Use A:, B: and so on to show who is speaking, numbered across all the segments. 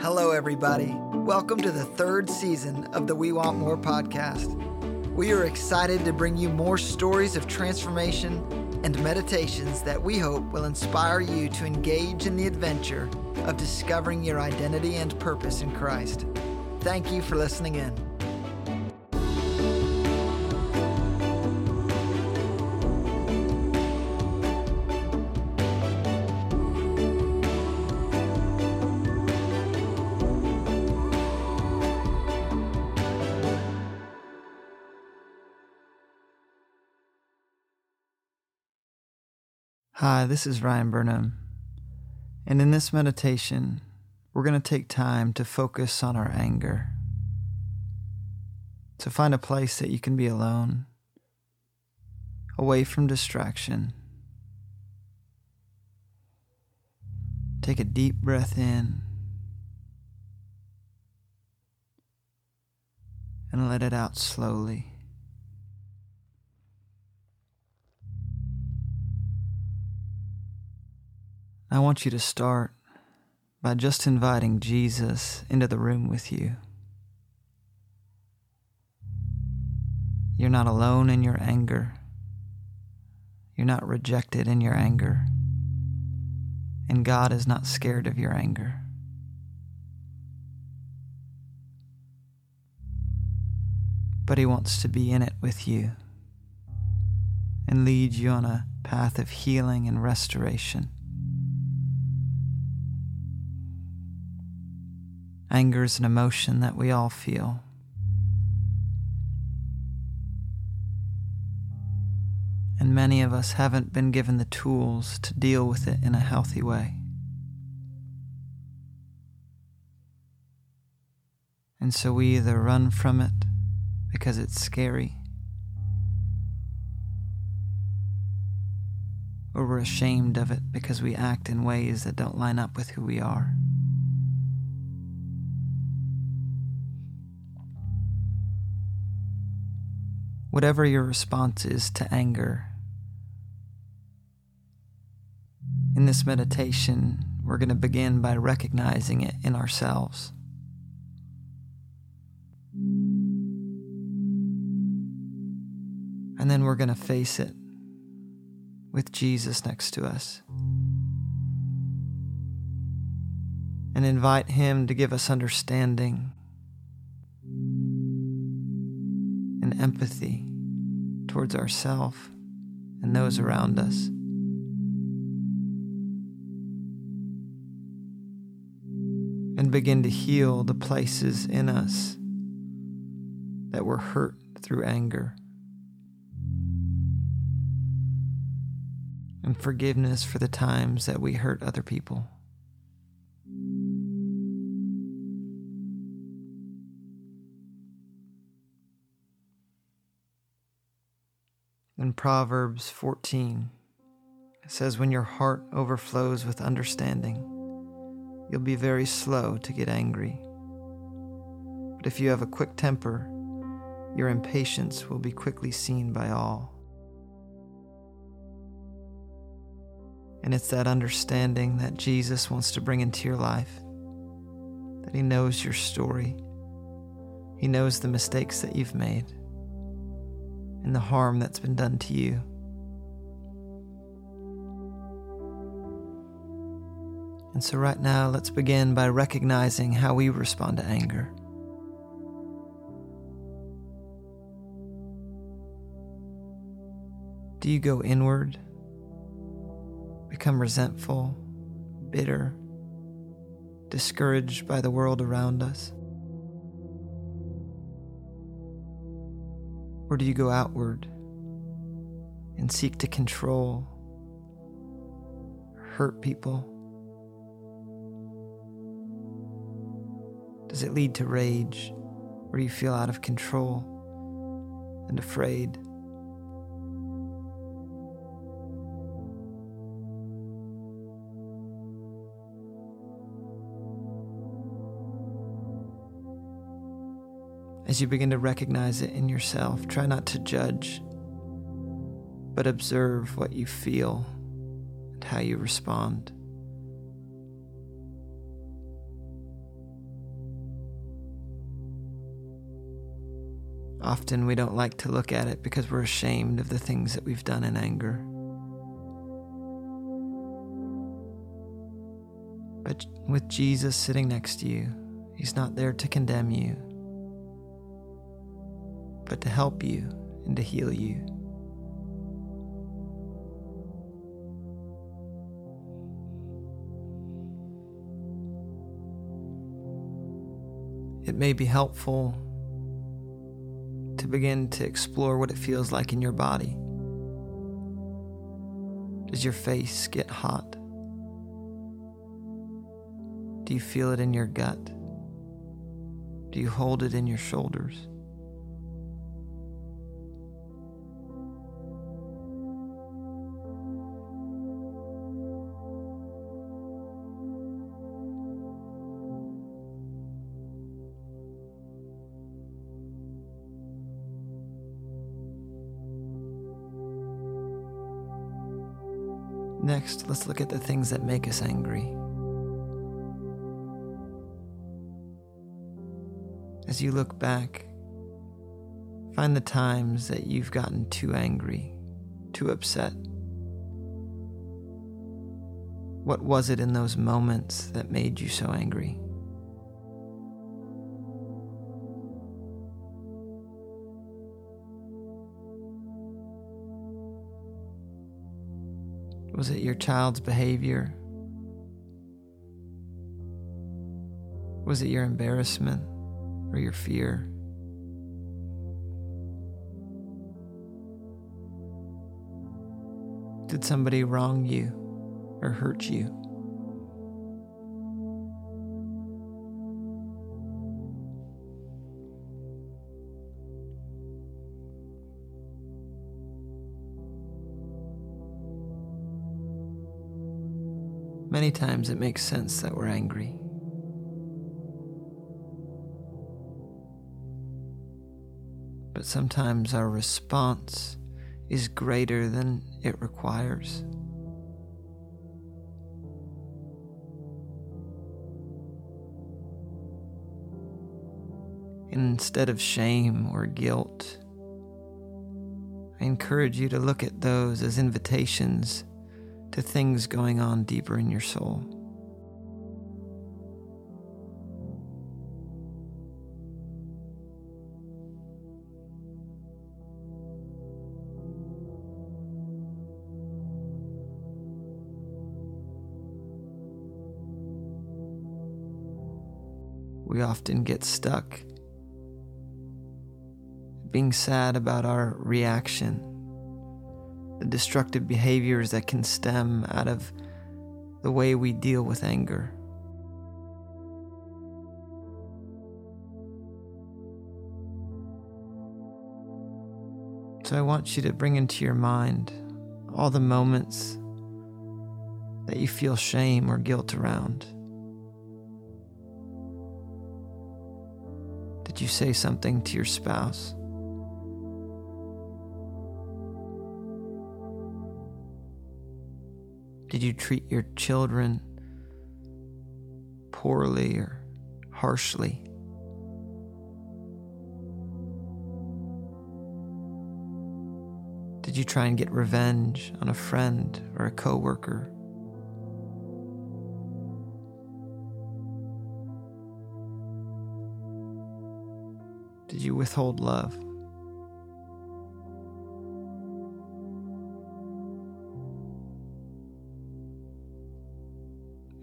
A: Hello, everybody. Welcome to the third season of the We Want More podcast. We are excited to bring you more stories of transformation and meditations that we hope will inspire you to engage in the adventure of discovering your identity and purpose in Christ. Thank you for listening in. Hi, this is Ryan Burnham. And in this meditation, we're going to take time to focus on our anger, to find a place that you can be alone, away from distraction. Take a deep breath in and let it out slowly. I want you to start by just inviting Jesus into the room with you. You're not alone in your anger. You're not rejected in your anger. And God is not scared of your anger. But He wants to be in it with you and lead you on a path of healing and restoration. Anger is an emotion that we all feel. And many of us haven't been given the tools to deal with it in a healthy way. And so we either run from it because it's scary, or we're ashamed of it because we act in ways that don't line up with who we are. Whatever your response is to anger. In this meditation, we're going to begin by recognizing it in ourselves. And then we're going to face it with Jesus next to us and invite Him to give us understanding empathy towards ourselves and those around us. And begin to heal the places in us that were hurt through anger. And forgiveness for the times that we hurt other people. Proverbs 14. It says, When your heart overflows with understanding, you'll be very slow to get angry. But if you have a quick temper, your impatience will be quickly seen by all. And it's that understanding that Jesus wants to bring into your life, that He knows your story, He knows the mistakes that you've made and the harm that's been done to you. And so, right now, let's begin by recognizing how we respond to anger. Do you go inward, become resentful, bitter, discouraged by the world around us? Or do you go outward and seek to control, hurt people? Does it lead to rage where you feel out of control and afraid? As you begin to recognize it in yourself, try not to judge, but observe what you feel and how you respond. Often we don't like to look at it because we're ashamed of the things that we've done in anger. But with Jesus sitting next to you, He's not there to condemn you, but to help you and to heal you. It may be helpful to begin to explore what it feels like in your body. Does your face get hot? Do you feel it in your gut? Do you hold it in your shoulders? Next, let's look at the things that make us angry. As you look back, find the times that you've gotten too angry, too upset. What was it in those moments that made you so angry? Was it your child's behavior? Was it your embarrassment or your fear? Did somebody wrong you or hurt you? Times it makes sense that we're angry. But sometimes our response is greater than it requires. instead of shame or guilt, I encourage you to look at those as invitations to things going on deeper in your soul. We often get stuck being sad about our reaction the destructive behaviors that can stem out of the way we deal with anger. So I want you to bring into your mind all the moments that you feel shame or guilt around. Did you say something to your spouse? Did you treat your children poorly or harshly? Did you try and get revenge on a friend or a coworker? Did you withhold love?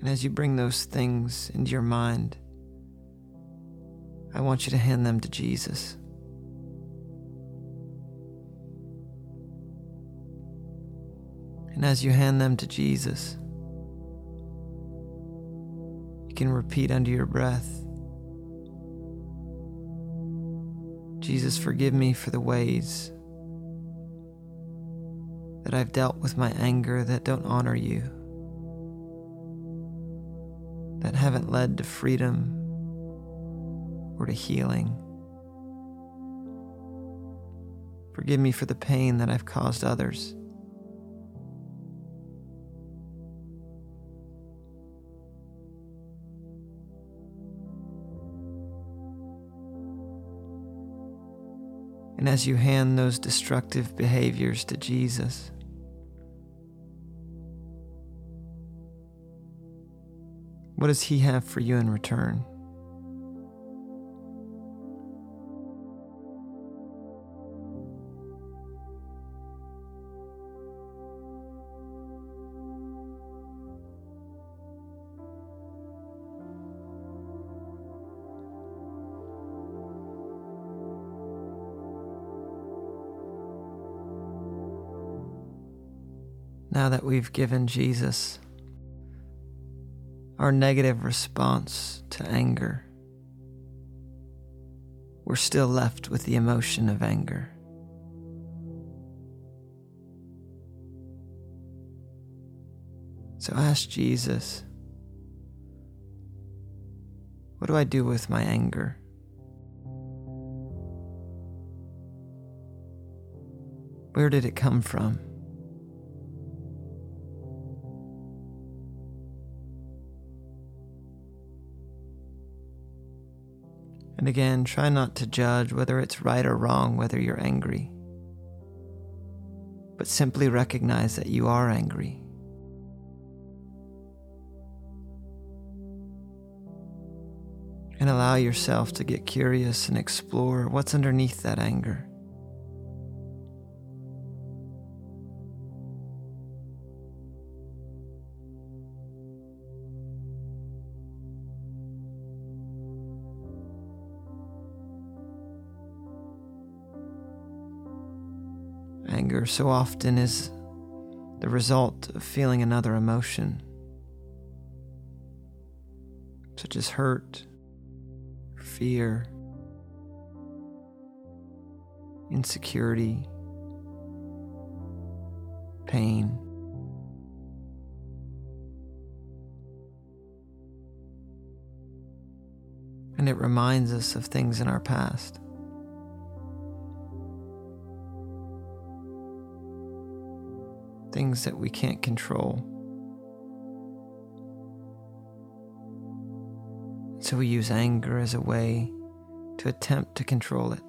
A: And as you bring those things into your mind, I want you to hand them to Jesus. And as you hand them to Jesus, you can repeat under your breath Jesus, forgive me for the ways that I've dealt with my anger that don't honor you haven't led to freedom or to healing. Forgive me for the pain that I've caused others. And as you hand those destructive behaviors to Jesus, what does He have for you in return? now that we've given Jesus our negative response to anger, we're still left with the emotion of anger. So ask Jesus, what do I do with my anger? Where did it come from? And again, try not to judge whether it's right or wrong whether you're angry, but simply recognize that you are angry. And allow yourself to get curious and explore what's underneath that anger. Anger so often is the result of feeling another emotion, such as hurt, fear, insecurity, pain. And it reminds us of things in our past. Things that we can't control. So we use anger as a way to attempt to control it.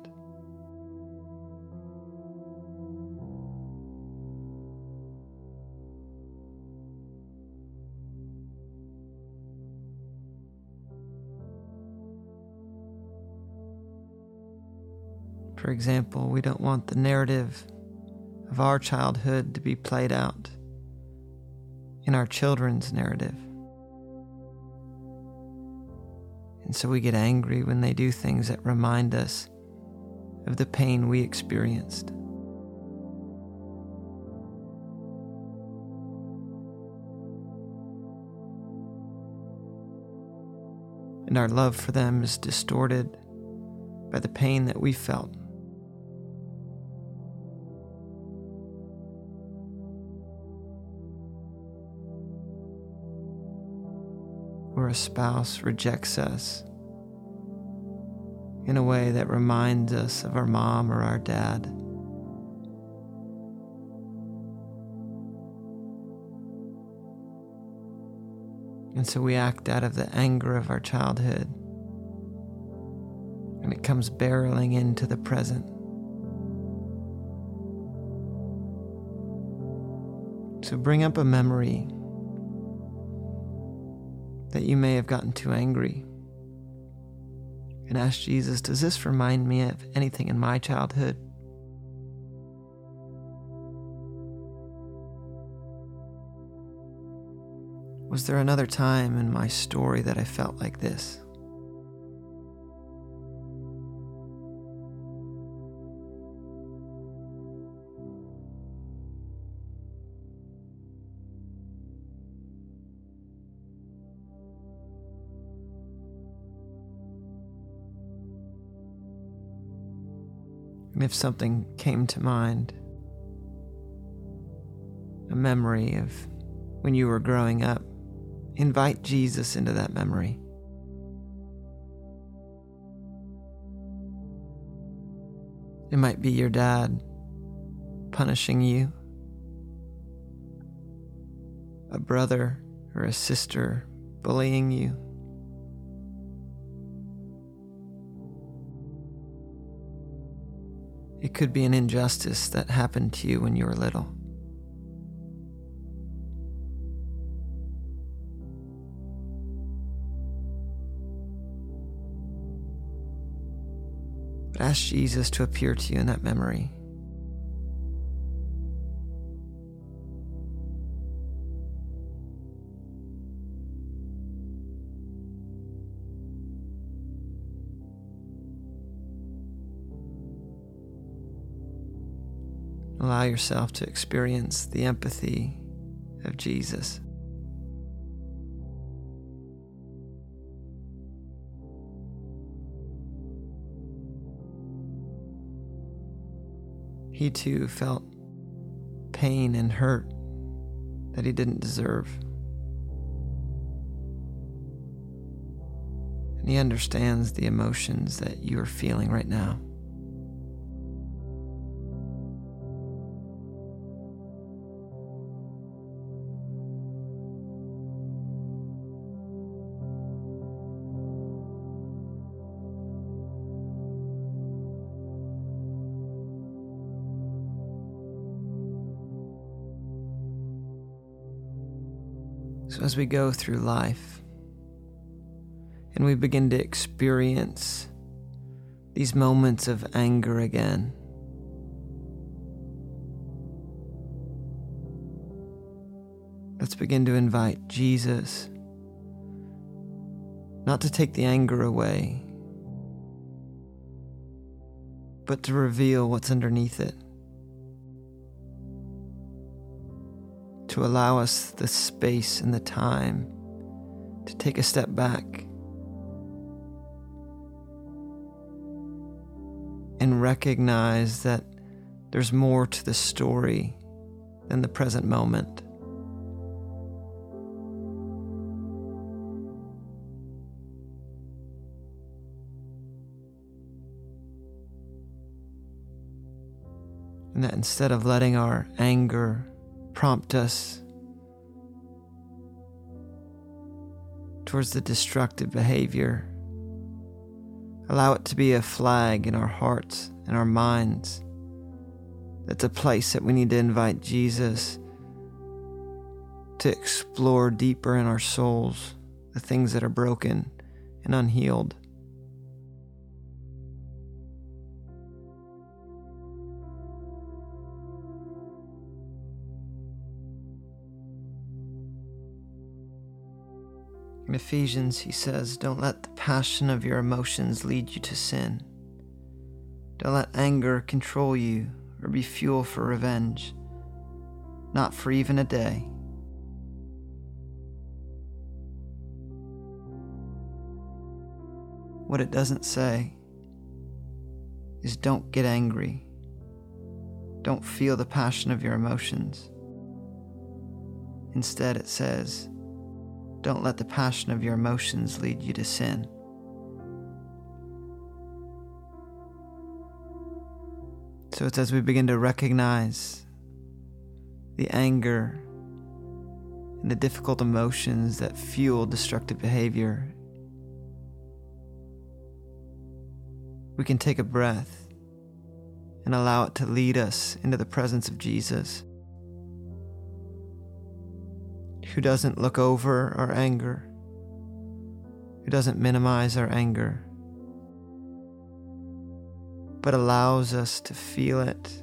A: For example, we don't want the narrative of our childhood to be played out in our children's narrative. And so we get angry when they do things that remind us of the pain we experienced. And our love for them is distorted by the pain that we felt. Or a spouse rejects us in a way that reminds us of our mom or our dad. And so we act out of the anger of our childhood, and it comes barreling into the present. So bring up a memory that you may have gotten too angry. And ask Jesus, does this remind me of anything in my childhood? Was there another time in my story that I felt like this? If something came to mind, a memory of when you were growing up, invite Jesus into that memory. It might be your dad punishing you, a brother or a sister bullying you. It could be an injustice that happened to you when you were little. But ask Jesus to appear to you in that memory. Allow yourself to experience the empathy of Jesus. He too felt pain and hurt that he didn't deserve. And he understands the emotions that you are feeling right now. So, as we go through life and we begin to experience these moments of anger again, let's begin to invite Jesus not to take the anger away, but to reveal what's underneath it. To allow us the space and the time to take a step back and recognize that there's more to the story than the present moment. And that instead of letting our anger prompt us towards the destructive behavior. Allow it to be a flag in our hearts and our minds. That's a place that we need to invite Jesus to explore deeper in our souls the things that are broken and unhealed. In Ephesians, he says, Don't let the passion of your emotions lead you to sin. Don't let anger control you or be fuel for revenge, not for even a day. What it doesn't say is don't get angry. Don't feel the passion of your emotions. Instead, it says, don't let the passion of your emotions lead you to sin. So it's as we begin to recognize the anger and the difficult emotions that fuel destructive behavior, we can take a breath and allow it to lead us into the presence of Jesus who doesn't look over our anger, who doesn't minimize our anger, but allows us to feel it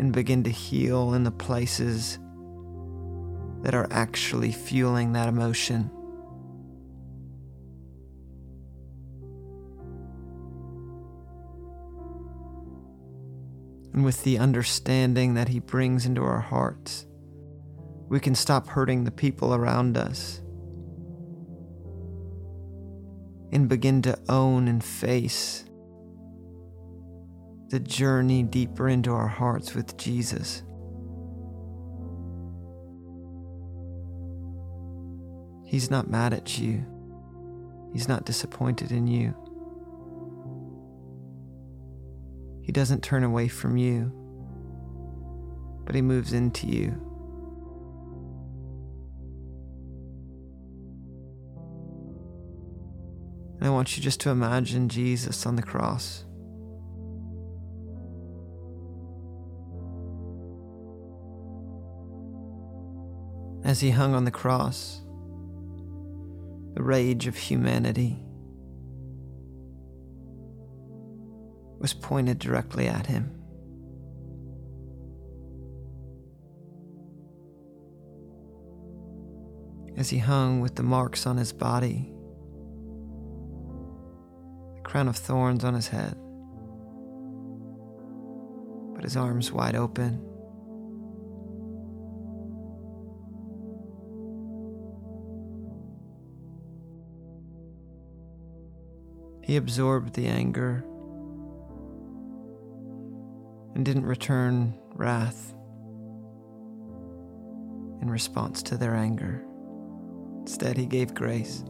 A: and begin to heal in the places that are actually fueling that emotion. And with the understanding that He brings into our hearts, we can stop hurting the people around us and begin to own and face the journey deeper into our hearts with Jesus. He's not mad at you. He's not disappointed in you. He doesn't turn away from you, but He moves into you. And I want you just to imagine Jesus on the cross. As he hung on the cross, the rage of humanity was pointed directly at him. As he hung with the marks on his body, crown of thorns on his head, but his arms wide open. He absorbed the anger and didn't return wrath in response to their anger. Instead, he gave grace.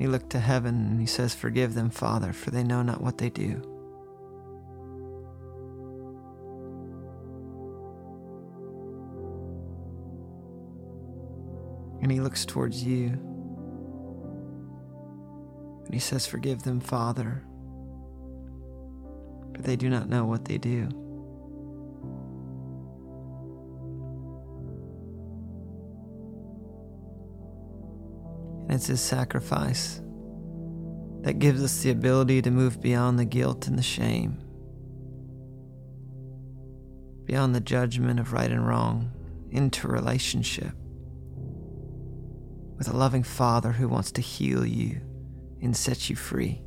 A: He looked to heaven and he says, Forgive them, Father, for they know not what they do. And he looks towards you and he says, Forgive them, Father, for they do not know what they do. And it's his sacrifice that gives us the ability to move beyond the guilt and the shame, beyond the judgment of right and wrong, into relationship with a loving Father who wants to heal you and set you free.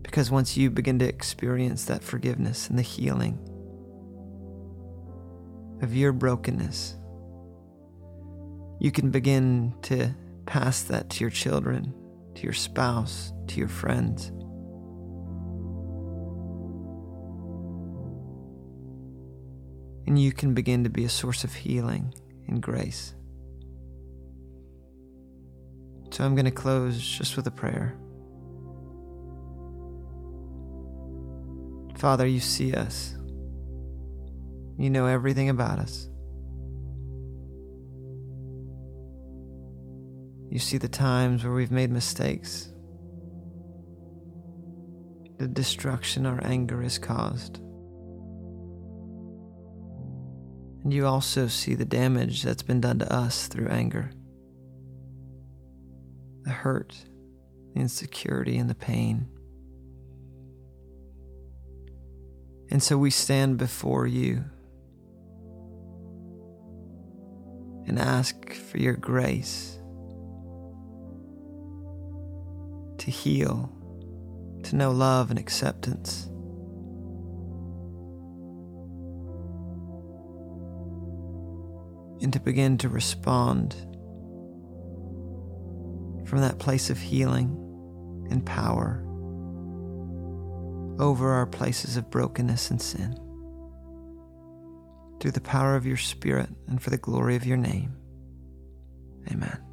A: Because once you begin to experience that forgiveness and the healing of your brokenness, you can begin to pass that to your children, to your spouse, to your friends. And you can begin to be a source of healing and grace. So I'm going to close just with a prayer. Father, you see us. You know everything about us. You see the times where we've made mistakes, the destruction our anger has caused. And you also see the damage that's been done to us through anger the hurt, the insecurity, and the pain. And so we stand before you and ask for your grace to heal, to know love and acceptance. And to begin to respond from that place of healing and power over our places of brokenness and sin. Through the power of your Spirit and for the glory of your name. Amen.